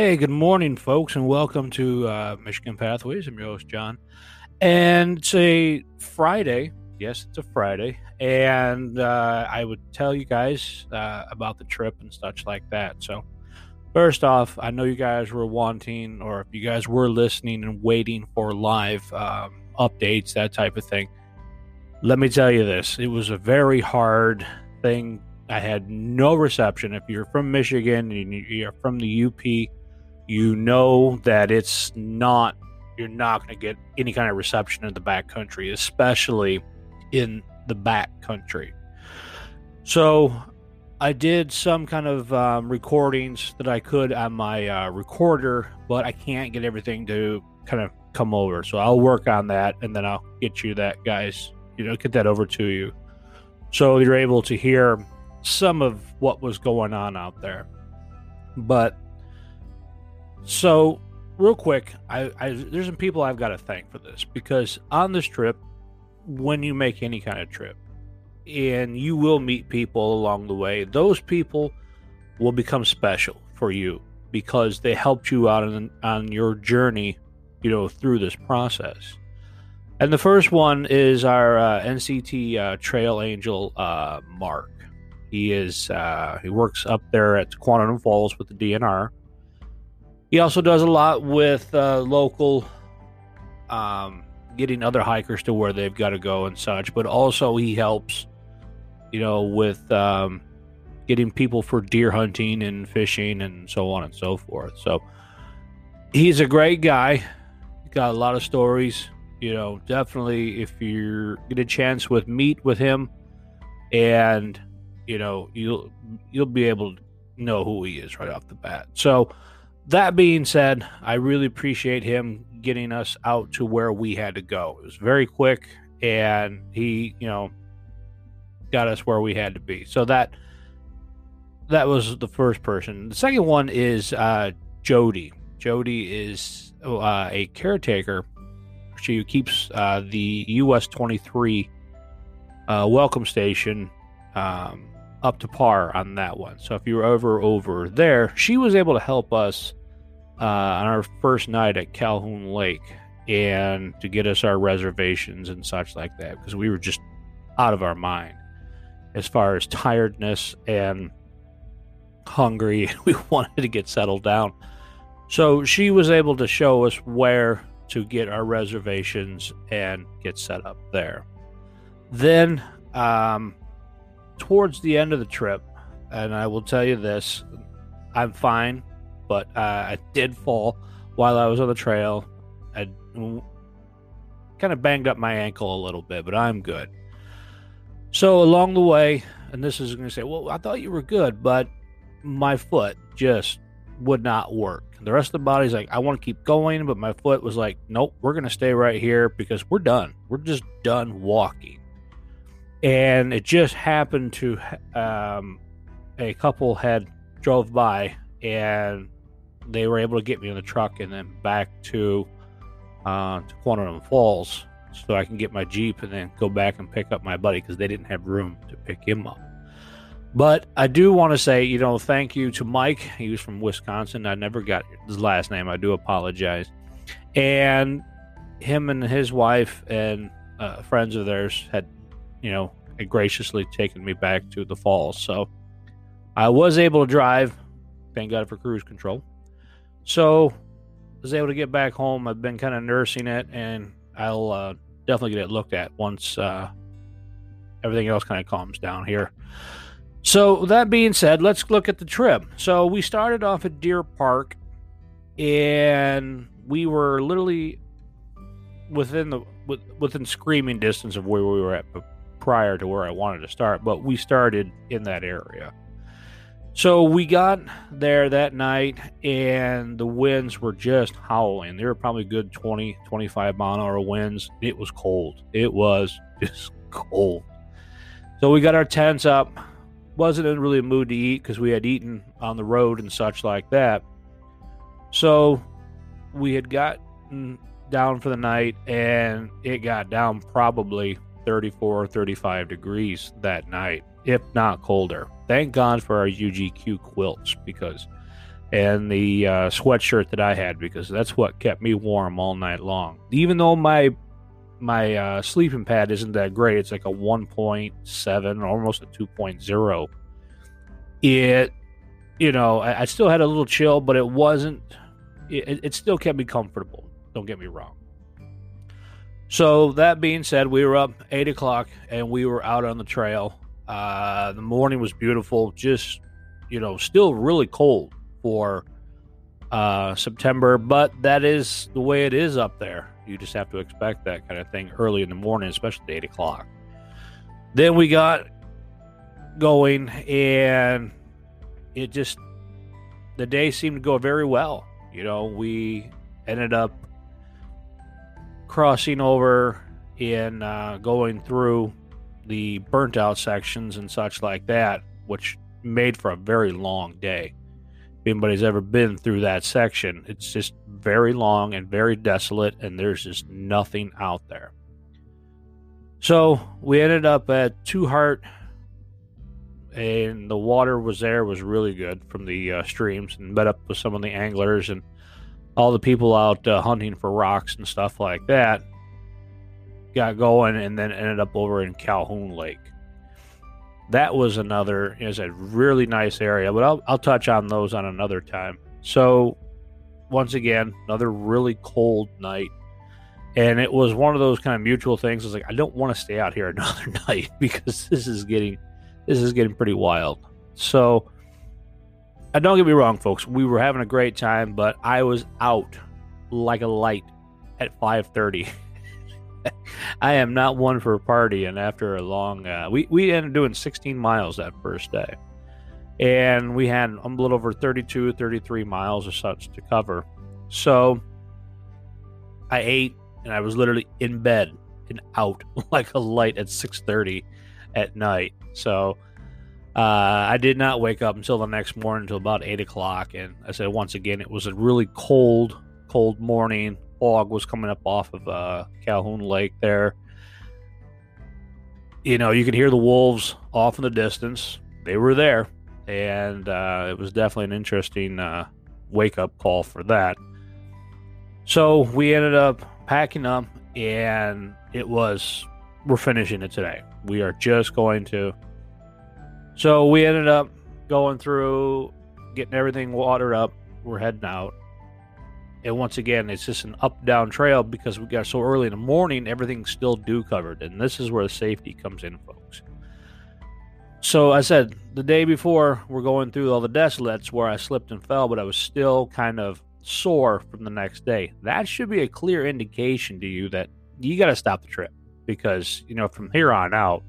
Hey, good morning, folks, and welcome to uh, Michigan Pathways. I'm your host, John. And it's a Friday. Yes, it's a Friday. And uh, I would tell you guys uh, about the trip and such like that. So, first off, I know you guys were wanting, or if you guys were listening and waiting for live um, updates, that type of thing. Let me tell you this it was a very hard thing. I had no reception. If you're from Michigan and you're from the UP, you know that it's not you're not going to get any kind of reception in the back country especially in the back country. So i did some kind of um, recordings that i could on my uh, recorder but i can't get everything to kind of come over. So i'll work on that and then i'll get you that guys you know get that over to you. So you're able to hear some of what was going on out there. But so, real quick, I, I there's some people I've got to thank for this because on this trip, when you make any kind of trip, and you will meet people along the way, those people will become special for you because they helped you out on, on your journey, you know, through this process. And the first one is our uh, NCT uh, Trail Angel, uh, Mark. He is uh, he works up there at Tahquamenon Falls with the DNR he also does a lot with uh, local, um, getting other hikers to where they've got to go and such. But also he helps, you know, with um, getting people for deer hunting and fishing and so on and so forth. So he's a great guy. Got a lot of stories. You know, definitely if you get a chance with meet with him, and you know you'll you'll be able to know who he is right off the bat. So that being said, I really appreciate him getting us out to where we had to go. It was very quick, and he, you know, got us where we had to be. So that that was the first person. The second one is uh, Jody. Jody is uh, a caretaker. She keeps uh, the US 23 uh, welcome station um, up to par on that one. So if you were over over there, she was able to help us uh, on our first night at Culhane Lake and to get us our reservations and such like that because we were just out of our mind as far as tiredness and hungry. We wanted to get settled down. So she was able to show us where to get our reservations and get set up there. Then, um, towards the end of the trip, and I will tell you this I'm fine but uh, I did fall while I was on the trail. I kind of banged up my ankle a little bit, but I'm good. So along the way, and this is going to say, well, I thought you were good, but my foot just would not work. The rest of the body's like, I want to keep going, but my foot was like, nope, we're going to stay right here because we're done. We're just done walking. And it just happened to, um, a couple had drove by and they were able to get me in the truck and then back to uh, to Tahquamenon Falls so I can get my Jeep and then go back and pick up my buddy because they didn't have room to pick him up. But I do want to say, you know, thank you to Mike. He was from Wisconsin. I never got his last name. I do apologize. And him and his wife and uh, friends of theirs had, you know, graciously taken me back to the falls. So I was able to drive. Thank God for cruise control. So I was able to get back home. I've been kind of nursing it, and I'll uh, definitely get it looked at once uh, everything else kind of calms down here. So that being said, let's look at the trip. So we started off at Deer Park, and we were literally within the within screaming distance of where we were at prior to where I wanted to start. But we started in that area. So we got there that night and the winds were just howling. They were probably good 20, 25 mile an hour winds. It was cold. It was just cold. So we got our tents up. Wasn't in really a mood to eat because we had eaten on the road and such like that. So we had gotten down for the night and it got down probably 34 35 degrees that night, if not colder. Thank God for our UGQ quilts because and the uh, sweatshirt that I had because that's what kept me warm all night long. Even though my my uh, sleeping pad isn't that great, it's like a 1.7, almost a 2.0. It, you know, I, I still had a little chill, but it wasn't. It, it still kept me comfortable. Don't get me wrong. So that being said, we were up eight o'clock and we were out on the trail. Uh, the morning was beautiful, just you know, still really cold for uh, September, but that is the way it is up there. You just have to expect that kind of thing early in the morning, especially at eight o'clock. Then we got going, and it just the day seemed to go very well. You know, we ended up crossing over and uh, going through the burnt out sections and such like that, which made for a very long day if anybody's ever been through that section, it's just very long and very desolate, and there's just nothing out there. So we ended up at Two Heart, and the water was there was really good from the uh, streams, and met up with some of the anglers and all the people out uh, hunting for rocks and stuff like that. Got going, and then ended up over in Culhane Lake that was another is a really nice area, but I'll, I'll touch on those on another time. So, once again, another really cold night. And it was one of those kind of mutual things. It's like I don't want to stay out here another night because this is getting this is getting pretty wild. So, uh, don't get me wrong, folks. We were having a great time, but I was out like a light at 5:30 I am not one for a party. And after a long. Uh, we we ended up doing 16 miles that first day, and we had a little over 32, 33 miles or such to cover. So I ate, and I was literally in bed and out like a light at 6:30 at night. So uh, I did not wake up until the next morning until about eight o'clock. And I said once again, it was a really cold, cold morning fog was coming up off of uh, Culhane Lake there. You know, you could hear the wolves off in the distance. They were there, and uh, it was definitely an interesting uh, wake up call for that. So we ended up packing up, and it was we're finishing it today. We are just going to. So we ended up going through, getting everything watered up. We're heading out and once again, it's just an up down trail because we got so early in the morning, everything's still dew covered. And this is where the safety comes in, folks. So I said the day before, we're going through all the desolates where I slipped and fell, but I was still kind of sore from the next day. That should be a clear indication to you that you got to stop the trip because, you know, from here on out,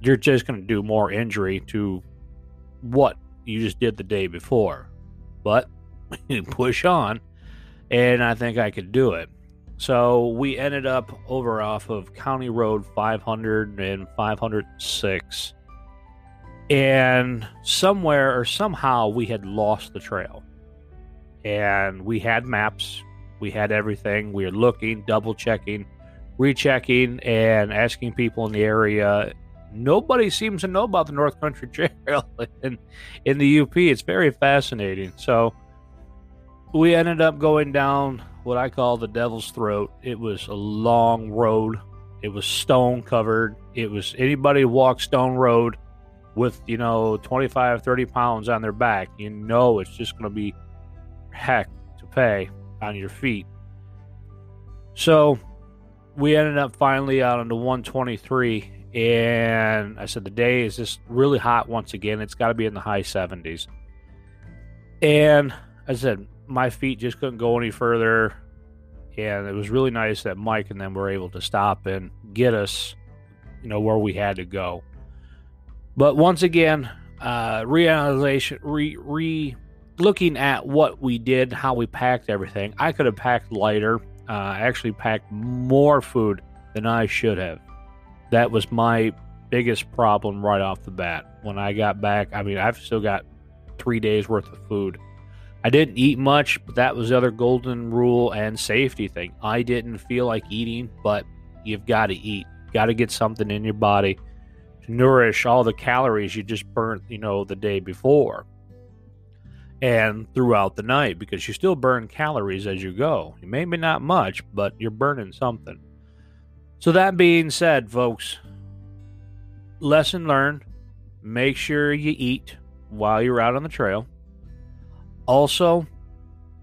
you're just going to do more injury to what you just did the day before. But push on and I think I could do it. So we ended up over off of County Road 500 and 506. And somewhere or somehow we had lost the trail. And we had maps, we had everything. We were looking, double checking, rechecking, and asking people in the area. Nobody seems to know about the North Country Trail in, in the UP. It's very fascinating. So, we ended up going down what I call the Devil's Throat. It was a long road. It was stone covered. It was anybody walk stone road with, you know, 25, 30 pounds on their back, you know it's just going to be heck to pay on your feet. So we ended up finally out on the 123. And I said, the day is just really hot once again. It's got to be in the high 70s. And I said, my feet just couldn't go any further. And it was really nice that Mike and them were able to stop and get us, you know, where we had to go. But once again, uh, realization, re, re looking at what we did, how we packed everything, I could have packed lighter. Uh, I actually packed more food than I should have. That was my biggest problem right off the bat. When I got back, I mean, I've still got three days worth of food I didn't eat much, but that was the other golden rule and safety thing. I didn't feel like eating, but you've got to eat. Got to get something in your body to nourish all the calories you just burnt, you know, the day before. and throughout the night because you still burn calories as you go. Maybe not much, but you're burning something. So, that being said, folks, lesson learned make sure you eat while you're out on the trail. Also,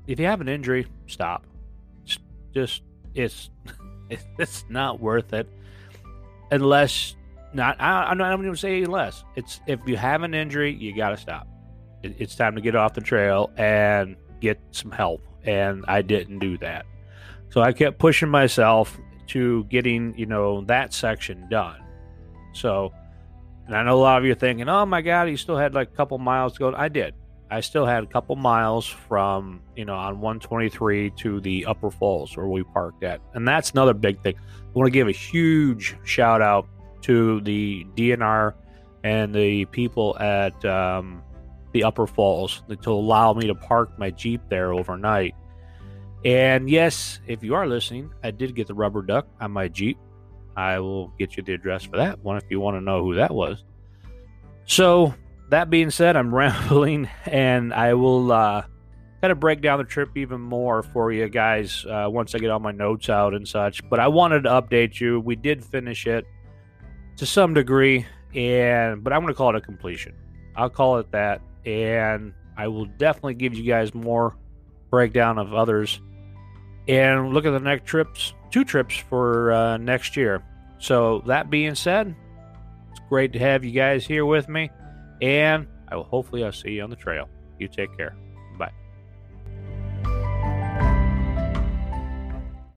if you have an injury, stop. Just, it's it's not worth it. Unless not I, I'm not to say unless. It's if you have an injury you got to stop. It, it's time to get off the trail and get some help and I didn't do that. So I kept pushing myself to getting you know that section done. So and I know a lot of you are thinking oh my god you still had like a couple miles to go. I did I still had a couple miles from, you know, on 123 to the Upper Falls where we parked at. And that's another big thing. I want to give a huge shout out to the DNR and the people at um, the Upper Falls to allow me to park my Jeep there overnight. And yes, if you are listening, I did get the rubber duck on my Jeep. I will get you the address for that one if you want to know who that was. So that being said, I'm rambling, and I will uh, kind of break down the trip even more for you guys uh, once I get all my notes out and such. But I wanted to update you. We did finish it to some degree, and but I'm going to call it a completion. I'll call it that, and I will definitely give you guys more breakdown of others. And look at the next trips, two trips for uh, next year. So that being said, it's great to have you guys here with me. And I will hopefully I'll see you on the trail. You take care.